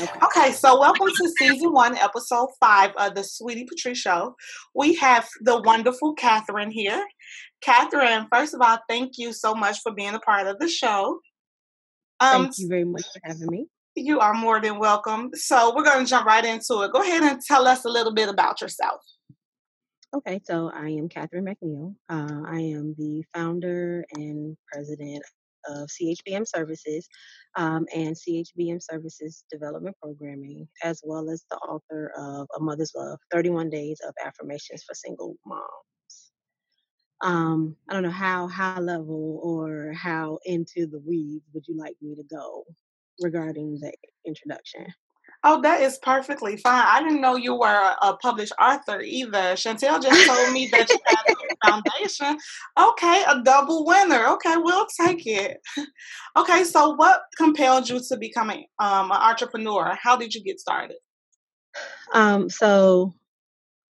Okay. Okay, so welcome to season one, episode five of the Sweetie Patrice Show. We have the wonderful Catherine here. Catherine, first of all, thank you so much for being a part of the show. Um, Thank you very much for having me. you are more than welcome. So we're going to jump right into it. Go ahead and tell us a little bit about yourself. Okay, so I am Catherine McNeil. Uh, I am the founder and president of CHBM Services um, and CHBM Services Development Programming, as well as the author of A Mother's Love 31 Days of Affirmations for Single Moms. Um, I don't know how high level or how into the weeds would you like me to go regarding the introduction? Oh, that is perfectly fine. I didn't know you were a, a published author either. Chantel just told me that you had a foundation. Okay, a double winner. Okay, we'll take it. Okay, so what compelled you to becoming um, an entrepreneur? How did you get started? Um, so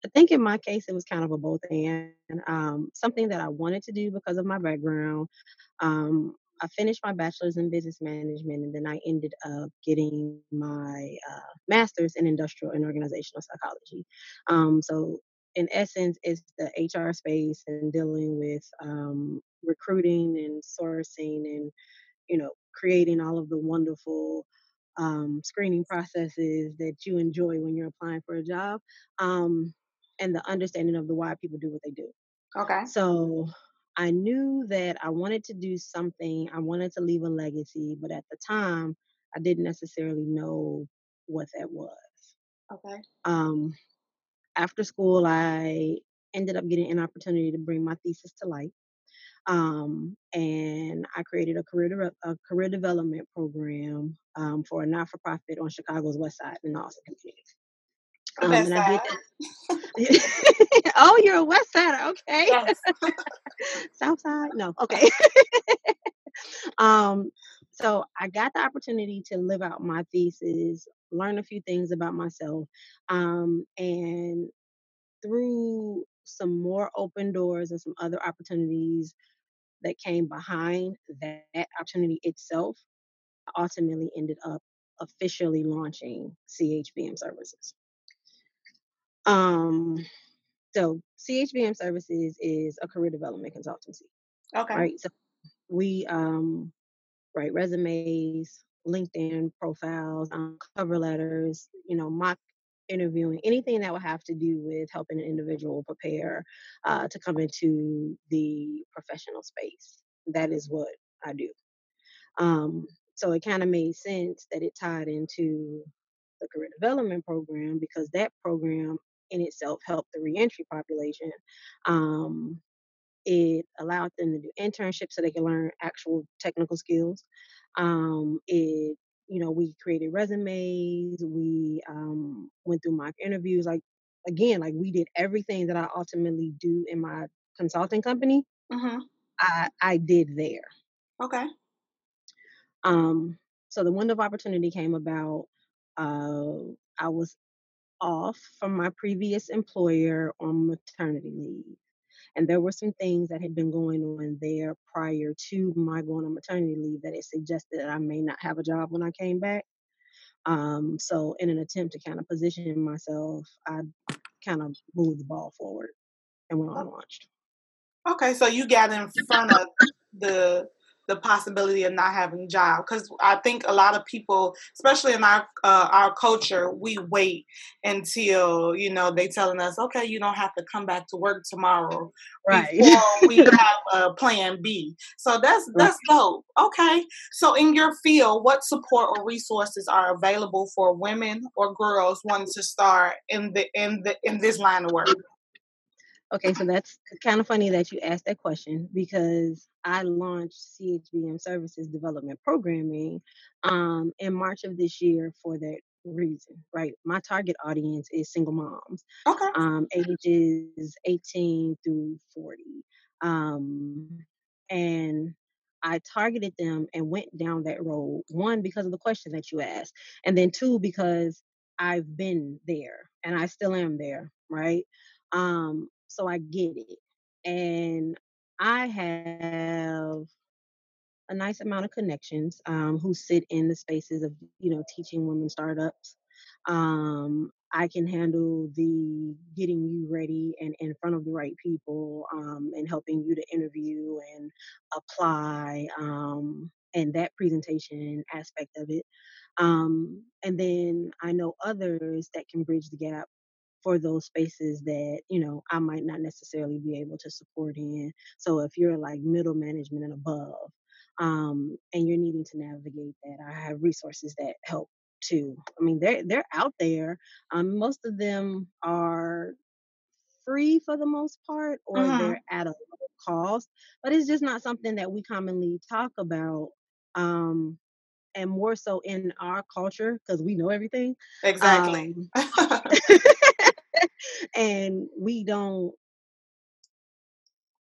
I think in my case, it was kind of a both and um, something that I wanted to do because of my background. Um, I finished my bachelor's in business management, and then I ended up getting my uh, master's in industrial and organizational psychology. Um, so, in essence, it's the HR space and dealing with um, recruiting and sourcing and you know creating all of the wonderful um, screening processes that you enjoy when you're applying for a job. Um, and the understanding of the why people do what they do. Okay. So I knew that I wanted to do something, I wanted to leave a legacy, but at the time, I didn't necessarily know what that was. Okay. Um, after school, I ended up getting an opportunity to bring my thesis to light. Um, and I created a career de- a career development program um, for a not for profit on Chicago's West Side in the Austin community. Um, West and I did Side. oh, you're a West Sider, okay? Yes. South Side, no, okay. um, so I got the opportunity to live out my thesis, learn a few things about myself, um, and through some more open doors and some other opportunities that came behind that, that opportunity itself, I ultimately ended up officially launching CHBM services. Um, so CHBM services is a career development consultancy, Okay. right? So we um, write resumes, LinkedIn profiles, um, cover letters, you know, mock interviewing, anything that would have to do with helping an individual prepare uh, to come into the professional space. That is what I do. Um, so it kind of made sense that it tied into the career development program because that program in itself helped the reentry population. Um, it allowed them to do internships so they can learn actual technical skills. Um, it, you know, we created resumes, we um, went through mock interviews. Like, again, like we did everything that I ultimately do in my consulting company, Mm-hmm. I, I did there. Okay. Um, so the window of opportunity came about. Uh, I was off from my previous employer on maternity leave. And there were some things that had been going on there prior to my going on maternity leave that it suggested that I may not have a job when I came back. Um, so, in an attempt to kind of position myself, I kind of moved the ball forward and went on launched. Okay. So you got in front of the the possibility of not having a job because I think a lot of people, especially in our uh, our culture, we wait until you know they telling us, okay, you don't have to come back to work tomorrow before we have a plan B. So that's that's dope. Okay. So in your field, what support or resources are available for women or girls wanting to start in the in the in this line of work? Okay, so that's kind of funny that you asked that question because I launched CHBM Services Development Programming um, in March of this year for that reason, right? My target audience is single moms, Okay. um, ages 18 through 40. Um, and I targeted them and went down that road, one, because of the question that you asked, and then two, because I've been there and I still am there, right? Um, so I get it. And I have a nice amount of connections um, who sit in the spaces of you know teaching women startups. Um, I can handle the getting you ready and in front of the right people um, and helping you to interview and apply um, and that presentation aspect of it. Um, and then I know others that can bridge the gap for those spaces that you know I might not necessarily be able to support in. So if you're like middle management and above, um, and you're needing to navigate that, I have resources that help too. I mean, they're they're out there. Um, most of them are free for the most part, or hmm they're at a low cost. But it's just not something that we commonly talk about. Um, and more so in our culture because we know everything. Exactly. Um, and we don't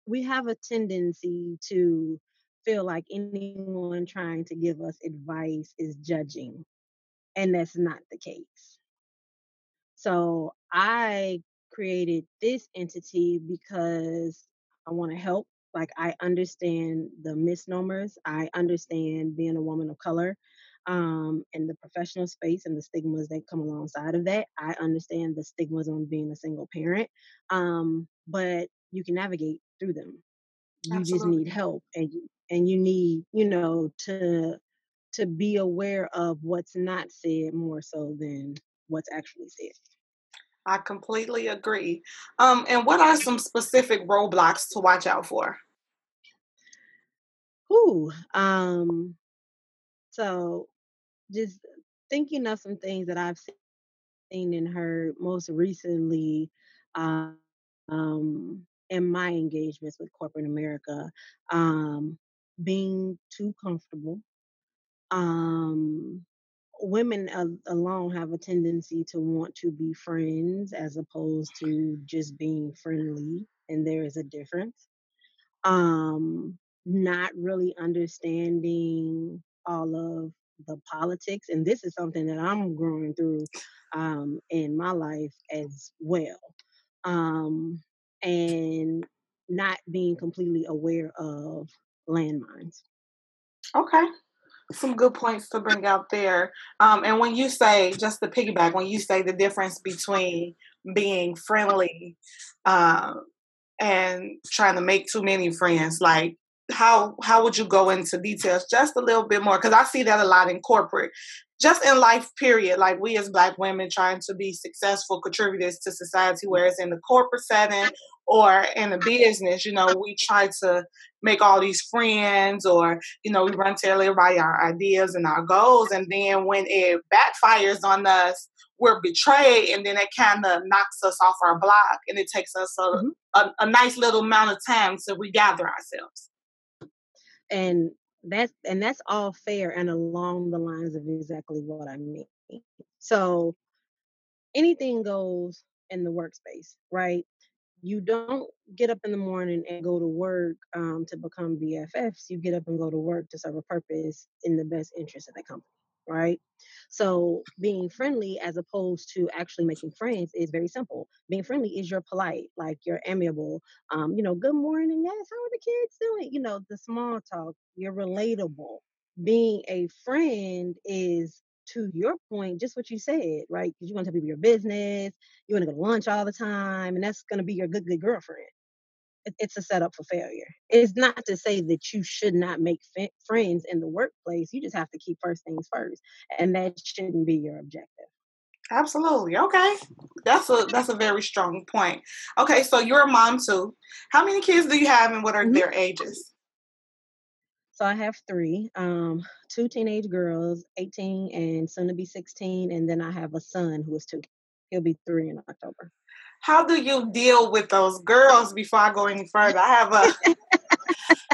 we have a tendency to feel like anyone trying to give us advice is judging and that's not the case. So i created this entity because i want to help like i understand the misnomers i understand being a woman of color um, and the professional space and the stigmas that come alongside of that. I understand the stigmas on being a single parent, um, but you can navigate through them. You just need help, and and you need you know to to be aware of what's not said more so than what's actually said. I completely agree. Um, and what are some specific roadblocks to watch out for? Whew. Um, so just thinking of some things that I've seen and heard most recently uh, um, in my engagements with corporate America, um, being too comfortable. Um, women al- alone have a tendency to want to be friends as opposed to just being friendly, and there is a difference um, not really understanding all of the politics. And this is something that I'm growing through um, in my life as well. Um, and not being completely aware of landmines. Okay. Some good points to bring out there. Um, and when you say, just the piggyback, when you say the difference between being friendly um, and trying to make too many friends, like how how would you go into details just a little bit more? Because I see that a lot in corporate, just in life. Period. Like we as Black women trying to be successful contributors to society, whereas in the corporate setting or in the business, you know, we try to make all these friends or you know, we run tell everybody our ideas and our goals, and then when it backfires on us, we're betrayed, and then it kind of knocks us off our block, and it takes us a, mm-hmm. a, a nice little amount of time to regather ourselves. And that's and that's all fair and along the lines of exactly what I mean. So anything goes in the workspace, right? you don't get up in the morning and go to work um, to become BFFs. You get up and go to work to serve a purpose in the best interest of the company, right? So being friendly as opposed to actually making friends is very simple. Being friendly is you're polite, like you're amiable. Um, you know, good morning, yes, how are the kids doing? You know, the small talk. You're relatable. Being a friend is to your point, just what you said, right? Because you want to tell people your business, you want to go to lunch all the time, and that's going to be your good, good girlfriend. It, it's a setup for failure. It's not to say that you should not make f- friends in the workplace. You just have to keep first things first, and that shouldn't be your objective. Absolutely. Okay. That's a that's a very strong point. Okay, so you're a mom too. How many kids do you have and what are Mhm. their ages? So I have three, um, two teenage girls, 18 and soon to be 16, and then I have a son who is two. He'll be three in October. How do you deal with those girls before I go any further? I have a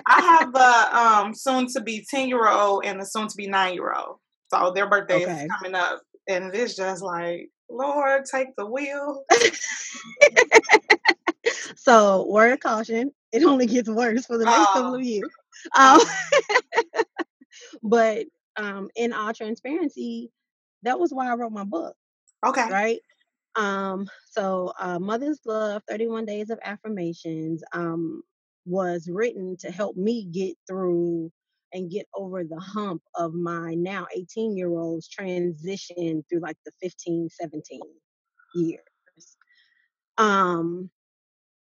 I have a um soon to be 10 year old and a soon to be nine year old. So their birthday is coming up and it's just like, Lord, take the wheel. so word of caution, it only gets worse for the next couple Oh, of years. Um, oh, but um, in all transparency, that was why I wrote my book, okay. right? Um, so uh, Mother's Love, 31 Days of Affirmations, um, was written to help me get through and get over the hump of my now 18 year old's transition through like the 15, 17 years. Um,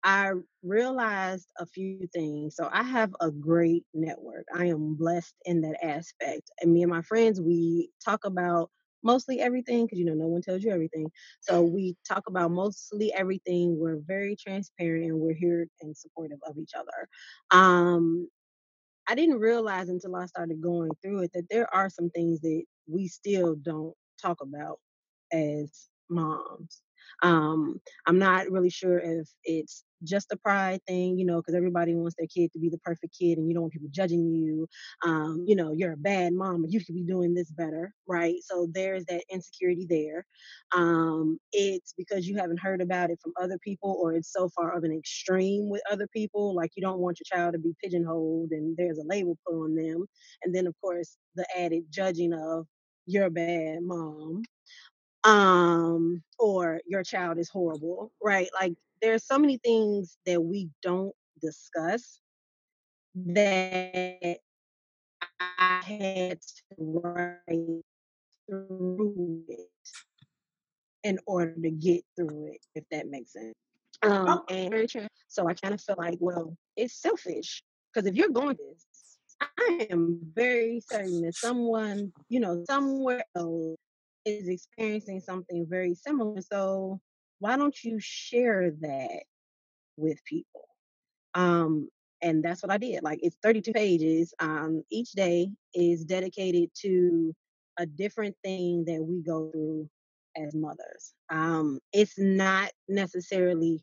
I realized a few things. So I have a great network. I am blessed in that aspect. And me and my friends, we talk about mostly everything because you know no one tells you everything. So we talk about mostly everything. We're very transparent and we're here and supportive of each other. Um, I didn't realize until I started going through it that there are some things that we still don't talk about as moms. Um, I'm not really sure if it's just a pride thing, you know, because everybody wants their kid to be the perfect kid and you don't want people judging you. Um, you know, you're a bad mom, you should be doing this better, right? So there's that insecurity there. Um, it's because you haven't heard about it from other people or it's so far of an extreme with other people, like you don't want your child to be pigeonholed and there's a label put on them. And then, of course, the added judging of you're a bad mom um or your child is horrible right like there's so many things that we don't discuss that i had to write through it in order to get through it if that makes sense um Oh, and very true. so i kind of feel like well it's selfish because if you're going this i am very certain that someone you know somewhere else is experiencing something very similar. So why don't you share that with people? Um, and that's what I did. Like it's 32 pages. Um, each day is dedicated to a different thing that we go through as mothers. Um, it's not necessarily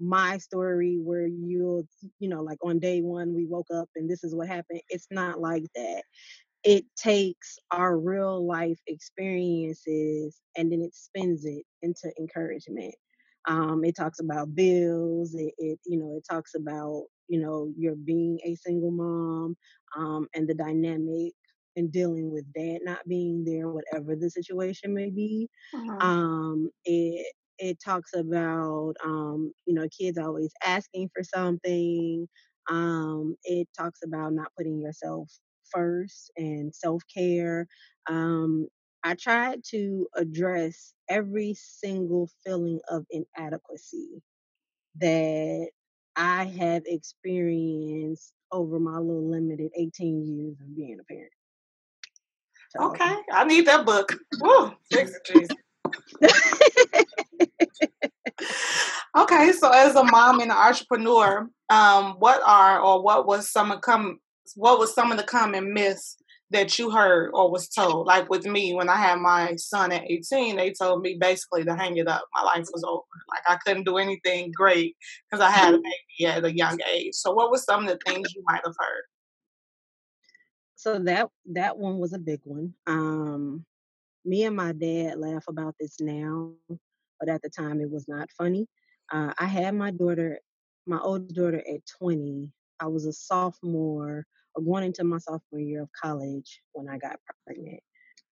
my story where you'll, you know, like on day one we woke up and this is what happened. It's not like that it takes our real life experiences and then it spins it into encouragement. Um, it talks about bills. It, it, you know, it talks about you know your being a single mom um, and the dynamic and dealing with dad not being there, whatever the situation may be. mhm. Um, it it talks about um, you know kids always asking for something. Um, it talks about not putting yourself first and self care. Um, I tried to address every single feeling of inadequacy that I have experienced over my little limited 18 years of being a parent. So, okay. I need that book. Woo, fix it, Jesus. Okay, so as a mom and an entrepreneur, um, what are or what was some of come what was some of the common myths that you heard or was told? Like with me, when I had my son at 18, they told me basically to hang it up. My life was over. Like I couldn't do anything great because I had a baby at a young age. So what were some of the things you might have heard? so that that one was a big one. Um, me and my dad laugh about this now, but at the time it was not funny. Uh, I had my daughter, my oldest daughter, at 20. I was a sophomore or going into my sophomore year of college when I got pregnant.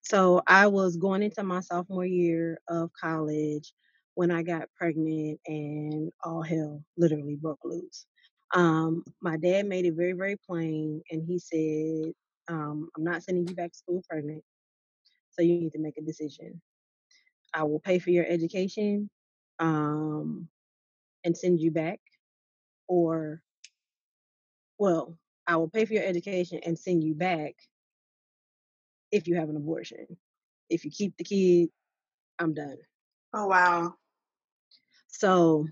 So I was going into my sophomore year of college when I got pregnant, and all hell literally broke loose. Um, my dad made it very, very plain, and he said, um, "I'm not sending you back to school pregnant, so you need to make a decision." I will pay for your education um, and send you back, or, well, I will pay for your education and send you back if you have an abortion. If you keep the kid, I'm done. Oh wow. So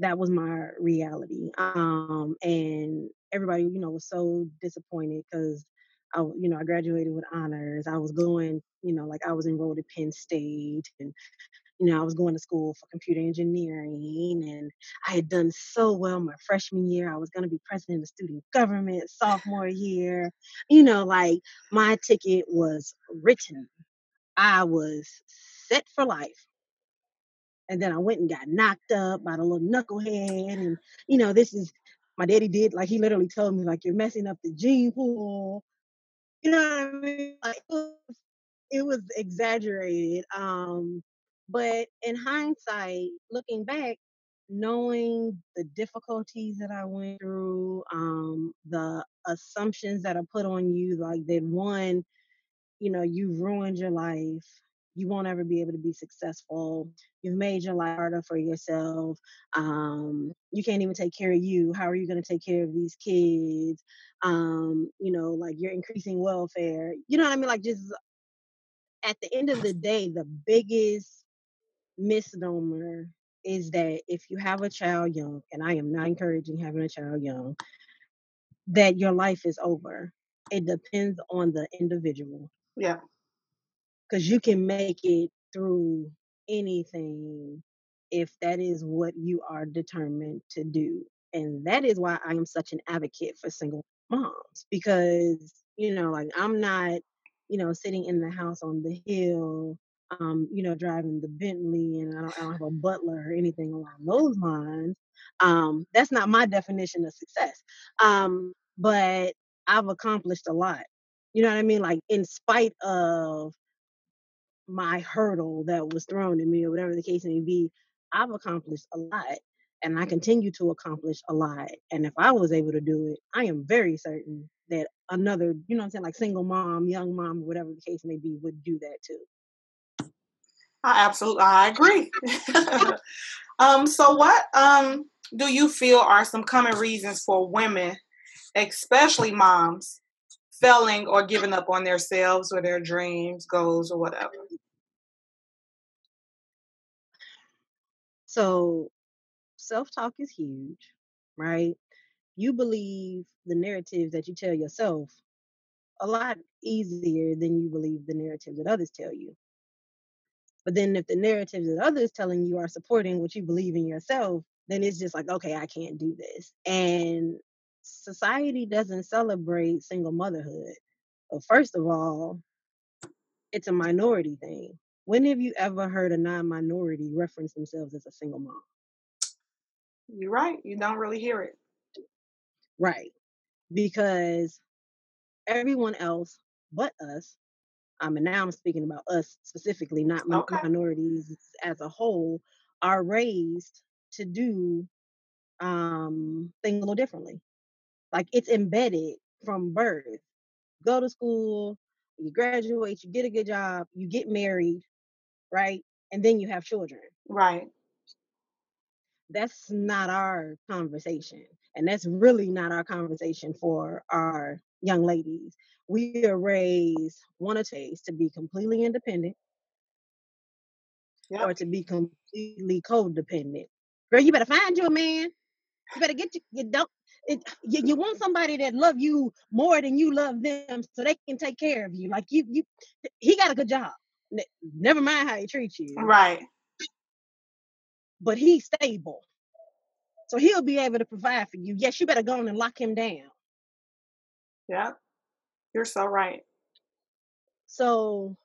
that was my reality. Um, and everybody, you know, was so disappointed because I, you know, I graduated with honors. I was going, you know, like I was enrolled at Penn State and you know, I was going to school for computer engineering and I had done so well my freshman year. I was going to be president of student government sophomore year. You know, like my ticket was written. I was set for life. And then I went and got knocked up by the little knucklehead. And, you know, this is my daddy did, like, he literally told me, like, you're messing up the gene pool. You know what I mean? Like, it was, exaggerated. Um, but in hindsight, looking back, knowing the difficulties that I went through, um, the assumptions that are put on you, like that one, you know, you've ruined your life. You won't ever be able to be successful. You've made your life harder for yourself. Um, you can't even take care of you. How are you going to take care of these kids? Um, you know, like you're increasing welfare. You know what I mean? Like just at the end of the day, the biggest misnomer is that if you have a child young, and I am not encouraging having a child young, that your life is over. It depends on the individual. Yeah. Because you can make it through anything if that is what you are determined to do. And that is why I am such an advocate for single moms because, you know, like I'm not, you know, sitting in the house on the hill um, you know, driving the Bentley and I don't, I don't have a butler or anything along those lines. Um, that's not my definition of success. Um, but I've accomplished a lot. You know what I mean? Like in spite of my hurdle that was thrown at me or whatever the case may be, I've accomplished a lot and I continue to accomplish a lot. And if I was able to do it, I am very certain that another, you know I'm saying, like single mom, young mom, whatever the case may be, would do that too. I absolutely I agree. um, so what um do you feel are some common reasons for women, especially moms, failing or giving up on themselves or their dreams, goals, or whatever? So self-talk is huge, right? You believe the narrative that you tell yourself a lot easier than you believe the narrative that others tell you. But then if the narratives that others telling you are supporting what you believe in yourself, then it's just like, okay, I can't do this. And society doesn't celebrate single motherhood. Well, first of all, it's a minority thing. When have you ever heard a non-minority reference themselves as a single mom? You're right. You don't really hear it. Right. Because everyone else but us um, and now I'm speaking about us specifically, not Okay. minorities as a whole, are raised to do um, things a little differently. Like it's embedded from birth. Go to school, you graduate, you get a good job, you get married, right? And then you have children. Right. That's not our conversation. And that's really not our conversation for our young ladies. We are raised one of two ways to be completely independent Yep. or to be completely codependent. Girl, you better find you a man. You better get you. You don't. It, you, you want somebody that love you more than you love them, so they can take care of you. Like you, you. He got a good job. Ne- Never mind how he treats you, Right. but he's stable, so he'll be able to provide for you. Yes, you better go on and lock him down. Yep. You're so right. So,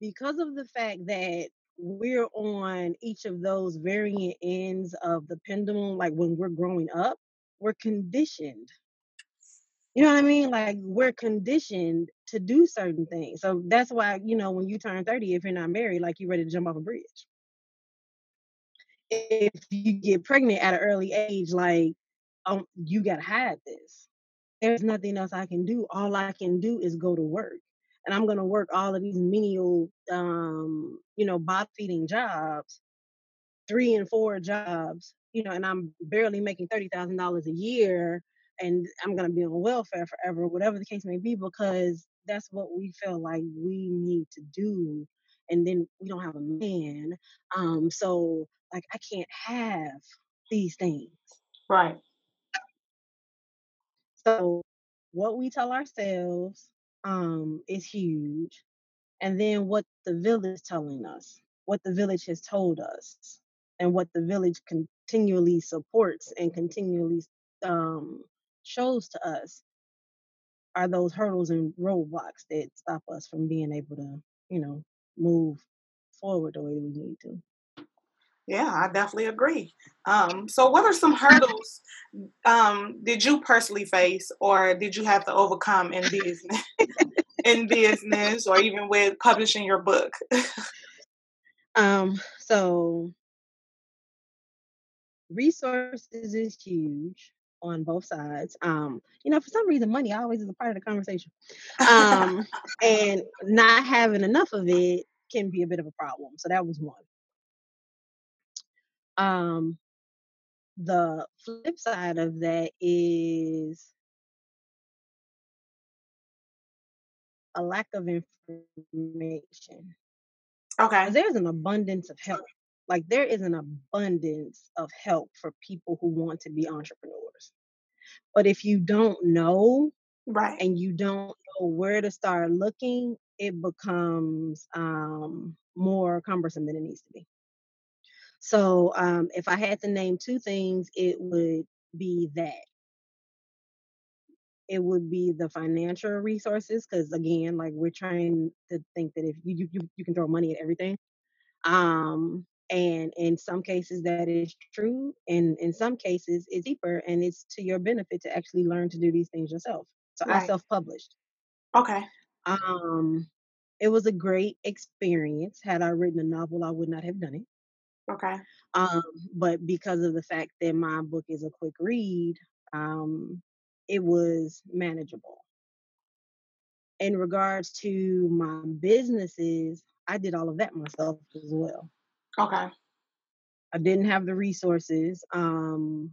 because of the fact that we're on each of those varying ends of the pendulum, like when we're growing up, we're conditioned. You know what I mean? Like we're conditioned to do certain things. So that's why, you know, when you turn 30, if you're not married, like you're ready to jump off a bridge. If you get pregnant at an early age, like um, you gotta hide this. There's nothing else I can do. All I can do is go to work. And I'm gonna work all of these menial um, you know, bottom feeding jobs, three and four jobs, you know, and I'm barely making thirty thousand dollars a year and I'm gonna be on welfare forever, whatever the case may be, because that's what we feel like we need to do. And then we don't have a man. Um, so like I can't have these things. Right. So what we tell ourselves um is huge. And then what the village is telling us, what the village has told us, and what the village continually supports and continually um shows to us are those hurdles and roadblocks that stop us from being able to, you know, move forward the way we need to. Yeah, I definitely agree. Um, so what are some hurdles um did you personally face or did you have to overcome in business in business or even with publishing your book? Um, so resources is huge on both sides. Um, you know, for some reason, money always is a part of the conversation. Um, and not having enough of it can be a bit of a problem. So that was one. Um, the flip side of that is a lack of information. Okay. There's an abundance of help. Like there is an abundance of help for people who want to be entrepreneurs. But if you don't know Right. and you don't know where to start looking, it becomes um, more cumbersome than it needs to be. So um, if I had to name two things, it would be that. It would be the financial resources, because again, like we're trying to think that if you you, you can throw money at everything. Um, and in some cases that is true, and in some cases it's deeper and it's to your benefit to actually learn to do these things yourself. So I self-published. Okay. Um, it was a great experience. Had I written a novel, I would not have done it. Okay. Um, but because of the fact that my book is a quick read, um, it was manageable. In regards to my businesses, I did all of that myself as well. Okay. I didn't have the resources um,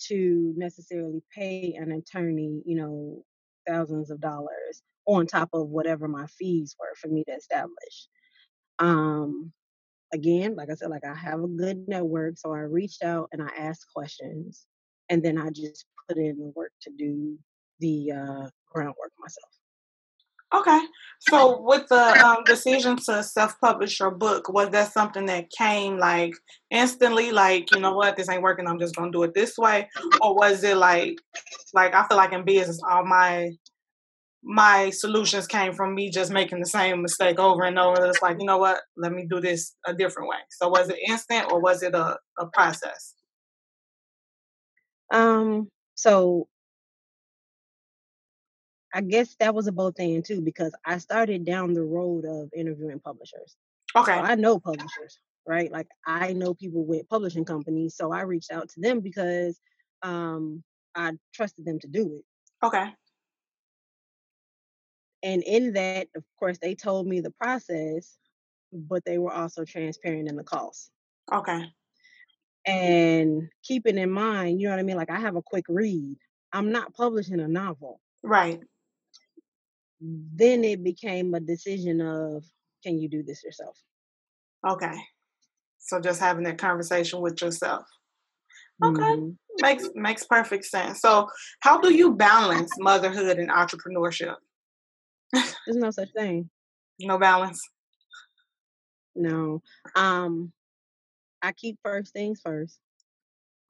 to necessarily pay an attorney, you know, thousands of dollars on top of whatever my fees were for me to establish. Um, again, like I said, like I have a good network, so I reached out and I asked questions, and then I just put in the work to do the uh, groundwork myself. Okay. So with the um, decision to self-publish your book, was that something that came like instantly, like, you know what, this ain't working, I'm just gonna do it this way? Or was it like like I feel like in business all my my solutions came from me just making the same mistake over and over. It's like, you know what, let me do this a different way. So was it instant or was it a, a process? Um, so I guess that was a both and too because I started down the road of interviewing publishers. So Okay. I know publishers, right? Like I know people with publishing companies, so I reached out to them because um I trusted them to do it. Okay. And in that, of course, they told me the process, but they were also transparent in the cost. Okay. And keeping in mind, you know what I mean? Like I have a quick read. I'm not publishing a novel. Right. Then it became a decision of can you do this yourself? Okay. So just having that conversation with yourself. Okay. hmm Makes makes perfect sense. So how do you balance motherhood and entrepreneurship? There's no such thing. No balance. No. Um, I keep first things first.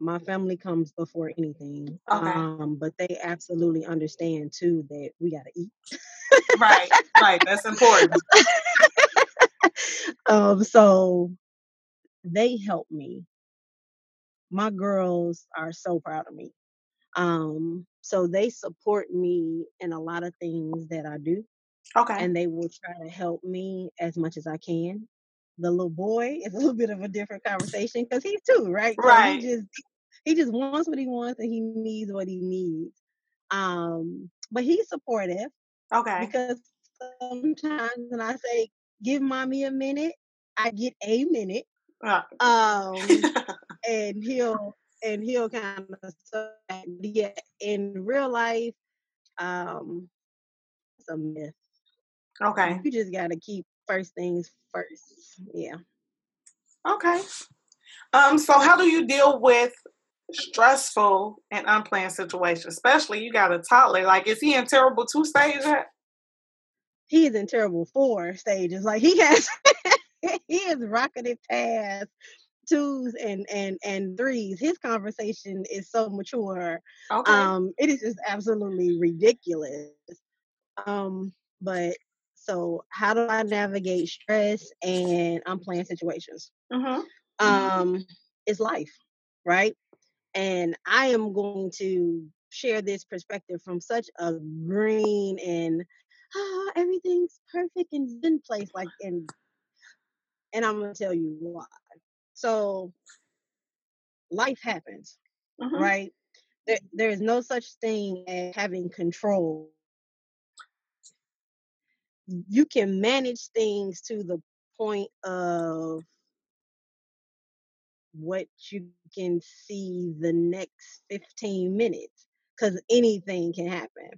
My family comes before anything. Okay. Um, but they absolutely understand too that we gotta eat. Right. Right. That's important. um, so they help me. My girls are so proud of me. Um, so they support me in a lot of things that I do, Okay. and they will try to help me as much as I can. The little boy is a little bit of a different conversation because he's two, right? So he just he just wants what he wants and he needs what he needs. Um, but he's supportive Okay. because sometimes when I say give mommy a minute, I get a minute. Uh, Um, and he'll and he'll kind of yeah. In real life, um, it's a myth. okay. You just gotta keep first things first. Yeah. Okay. Um, so how do you deal with stressful and unplanned situations? Especially you got a toddler. Like is he in terrible two stages yet? He is in terrible four stages. Like he has he is rocketed past twos and and and threes. His conversation is so mature. Okay. Um, it is just absolutely ridiculous. Um, but so how do I navigate stress and unplanned situations? Mm-hmm. Um, it's life, right? And I am going to share this perspective from such a green and ah, everything's perfect and in place, like and and I'm gonna tell you why. So life happens, Mhm. right? There, there is no such thing as having control. You can manage things to the point of what you can see the next 15 minutes because anything can happen.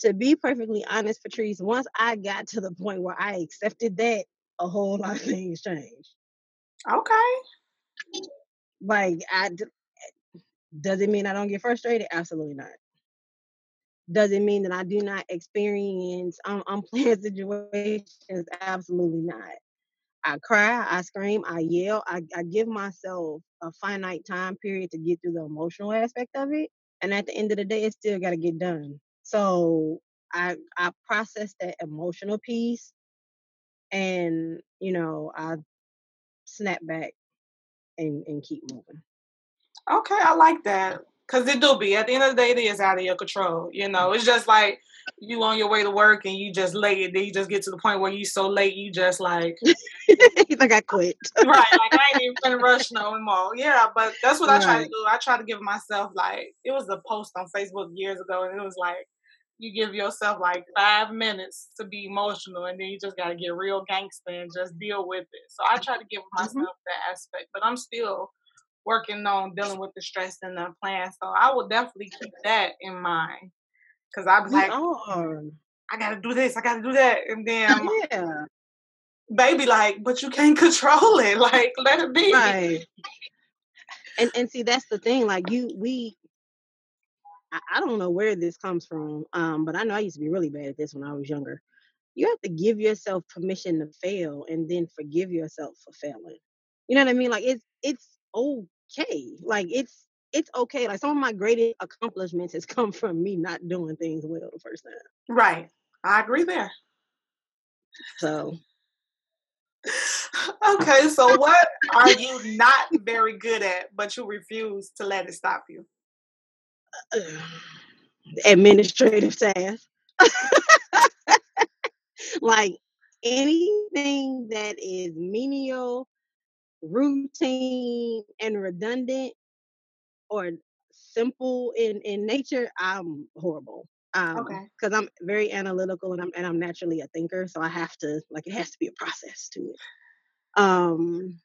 To be perfectly honest, Patrice, once I got to the point where I accepted that, a whole lot of things changed. Okay. Like, I does it mean I don't get frustrated? Absolutely not. Does it mean that I do not experience um, unplanned situations? Absolutely not. I cry, I scream, I yell, I, I give myself a finite time period to get through the emotional aspect of it. And at the end of the day, it still got to get done. So I I process that emotional piece, and you know I snap back and and keep moving. Okay, I like that. Cause it do be at the end of the day, it is out of your control. You know, it's just like you on your way to work and you just late, and then you just get to the point where you so late, you just like like I quit. right, like I ain't even gonna rush no more. Yeah, but that's what I try to do. I try to give myself like it was a post on Facebook years ago, and it was like you give yourself like five minutes to be emotional, and then you just gotta get real gangster and just deal with it. So I try to give myself Mhm. that aspect, but I'm still working on dealing with the stress and the plan. So I will definitely keep that in mind because I'm like, are. I gotta do this, I gotta do that, and then Yeah. baby like, but you can't control it. Like, let it be. Right. And and see that's the thing. Like you we I, I don't know where this comes from. Um, but I know I used to be really bad at this when I was younger. You have to give yourself permission to fail and then forgive yourself for failing. You know what I mean? Like it's it's okay. Like it's it's okay. Like some of my greatest accomplishments has come from me not doing things well the first time. Right. I agree there. So okay, so what are you not very good at, but you refuse to let it stop you? Administrative tasks. like anything that is menial, routine, and redundant or simple in in nature, I'm horrible. Um, Okay. because I'm very analytical and I'm and I'm naturally a thinker, so I have to like it has to be a process to it. Um,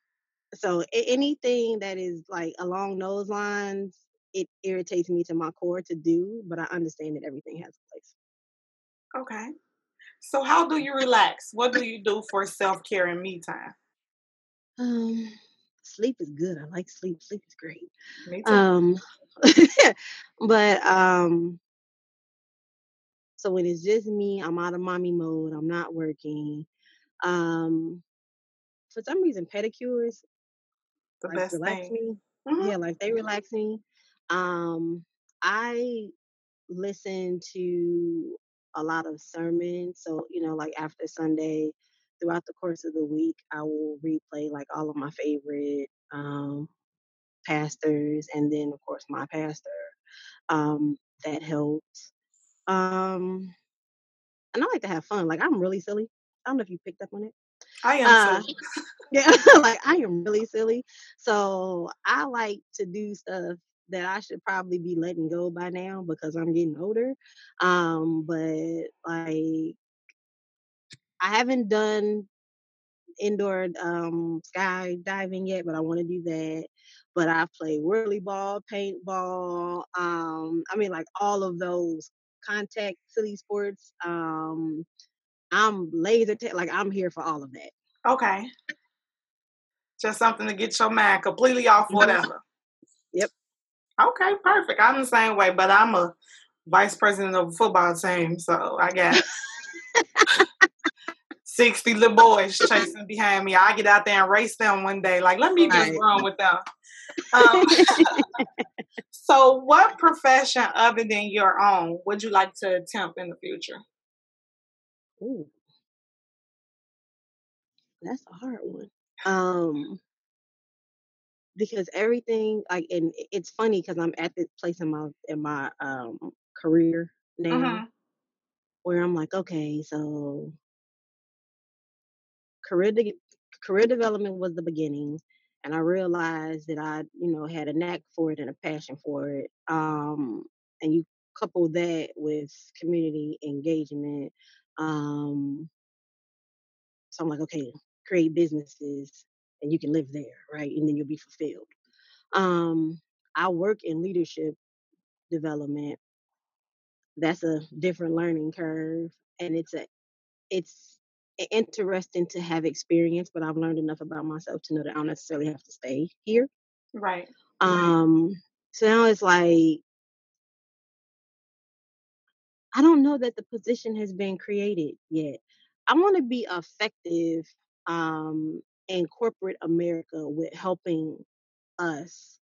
so anything that is like along those lines, it irritates me to my core to do, but I understand that everything has a place. Okay. So how do you relax? What do you do for self care and me time? Um, sleep is good. I like sleep. Sleep is great. Me too. Um, but um, so when it's just me, I'm out of mommy mode. I'm not working. Um, for some reason, pedicures the like best relax thing. me. Mhm. Yeah, like they relax me. Um, I listen to a lot of sermons. So, you know, like after Sunday, throughout the course of the week, I will replay like all of my favorite um, pastors and then, of course, my pastor. Um, that helps. Um, and I like to have fun. Like, I'm really silly. I don't know if you picked up on it. I am Uh, yeah, like I am really silly. So I like to do stuff that I should probably be letting go by now because I'm getting older. Um, but like I haven't done indoor um skydiving yet, but I want to do that. But I've played whirly ball, paintball, um, I mean like all of those contact silly sports. Um, I'm laser tag, like I'm here for all of that. Okay. Just something to get your mind completely off whatever. Yep. Okay, perfect. I'm the same way, but I'm a vice president of a football team, so I got 60 little boys chasing behind me. I get out there and race them one day. Like, let me just Right. run with them. Um, so, what profession other than your own would you like to attempt in the future? Ooh, that's a hard one. Um, because everything like and it's funny because I'm at this place in my in my um career now hmm where I'm like, okay, so career de- career development was the beginning, and I realized that I, you know, had a knack for it and a passion for it. Um, and you couple that with community engagement. Um, so I'm like, okay, create businesses and you can live there, right? And then you'll be fulfilled. Um, I work in leadership development. That's a different learning curve, and it's a it's interesting to have experience, but I've learned enough about myself to know that I don't necessarily have to stay here. Right. Um, so now it's like I don't know that the position has been created yet. I want to be effective um, in corporate America with helping us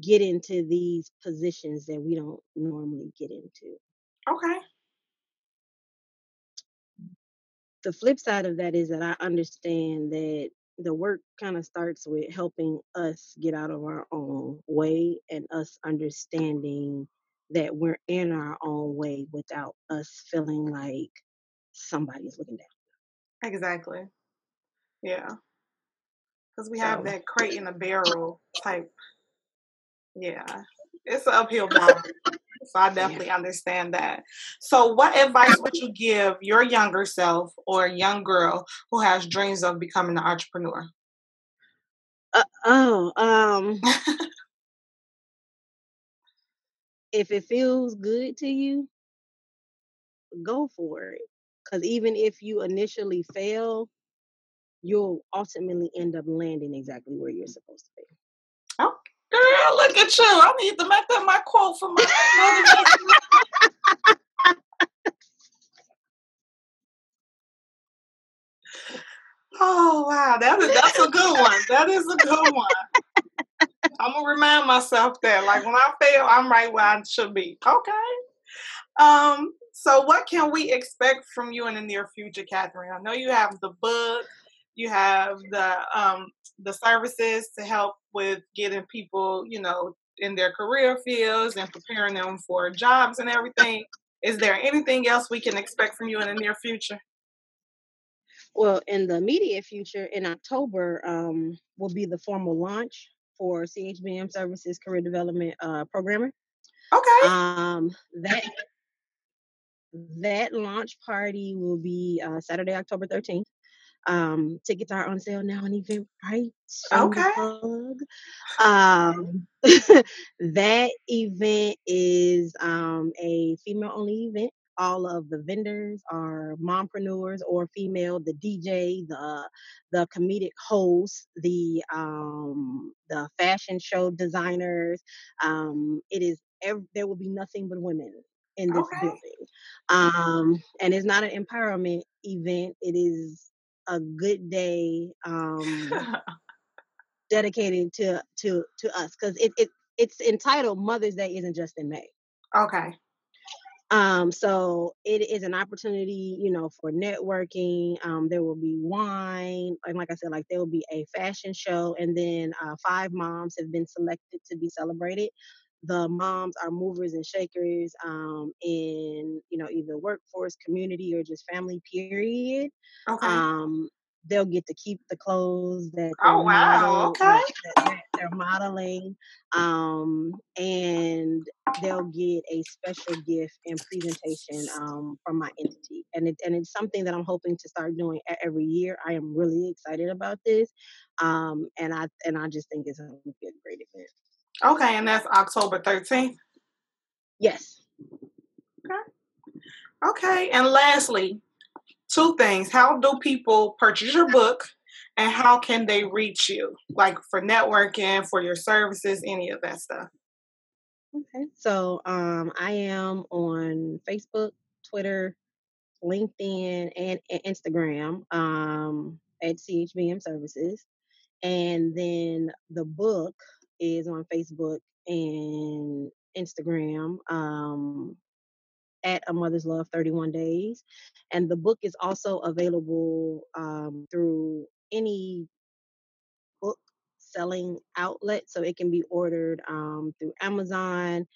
get into these positions that we don't normally get into. Okay. The flip side of that is that I understand that the work kind of starts with helping us get out of our own way and us understanding that we're in our own way without us feeling like somebody's looking down. Exactly. Yeah. Because we so. have that crate in a barrel type. Yeah. It's an uphill battle. so I definitely yeah. understand that. So, what advice would you give your younger self or young girl who has dreams of becoming an entrepreneur? Uh, oh, um, if it feels good to you, go for it. Because even if you initially fail, you'll ultimately end up landing exactly where you're supposed to be. Oh, girl, look at you. I need to make that my quote for my Oh wow, that is that's a good one. That is a good one. I'm gonna remind myself that, like when I fail, I'm right where I should be. Okay. Um. So, what can we expect from you in the near future, Catherine? I know you have the book, you have the um the services to help with getting people, you know, in their career fields and preparing them for jobs and everything. Is there anything else we can expect from you in the near future? Well, in the immediate future, in October, um, will be the formal launch for CHBM Services Career Development uh, Programmer. Okay. Um, that that launch party will be uh, Saturday, October 13th. Um, tickets are on sale now on Eventbrite. Okay. Um, that event is um, a female only event all of the vendors are mompreneurs or female the dj the the comedic host the um the fashion show designers um it is ev- there will be nothing but women in this okay. building um and it's not an empowerment event it is a good day um dedicated to to to us because it, it it's entitled mother's day isn't just in may okay um, so it is an opportunity, you know, for networking. Um, there will be wine, and like I said, like there will be a fashion show, and then uh, five moms have been selected to be celebrated. The moms are movers and shakers um, in, you know, either workforce, community, or just family. Period. Okay. Um, they'll get to keep the clothes that oh wow model, okay that, they're modeling um, and they'll get a special gift and presentation um, from my entity and it, and it's something that i'm hoping to start doing every year i am really excited about this um, and i and i just think it's going to be a great event okay and that's october 13th yes okay okay and lastly two things. How do people purchase your book? And how can they reach you? Like for networking, for your services, any of that stuff. Okay. So um, I am on Facebook, Twitter, LinkedIn, and, and Instagram um, at CHBM Services. And then the book is on Facebook and Instagram. Um, at A Mother's Love 31 Days. And the book is also available um, through any book selling outlet. So it can be ordered um, through Amazon,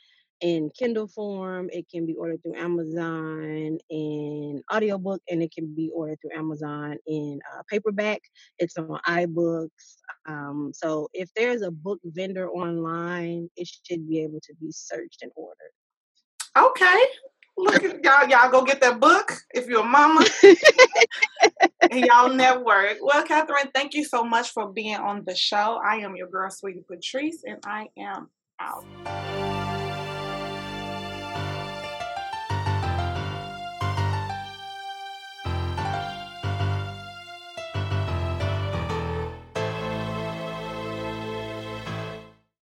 in Kindle form. It can be ordered through Amazon in audiobook, and it can be ordered through Amazon in uh, paperback. It's on iBooks. Um, so if there's a book vendor online, it should be able to be searched and ordered. Okay. Look at y'all, y'all go get that book if you're a mama and y'all network. Well, Catherine, thank you so much for being on the show. I am your girl, sweetie Patrice, and I am out.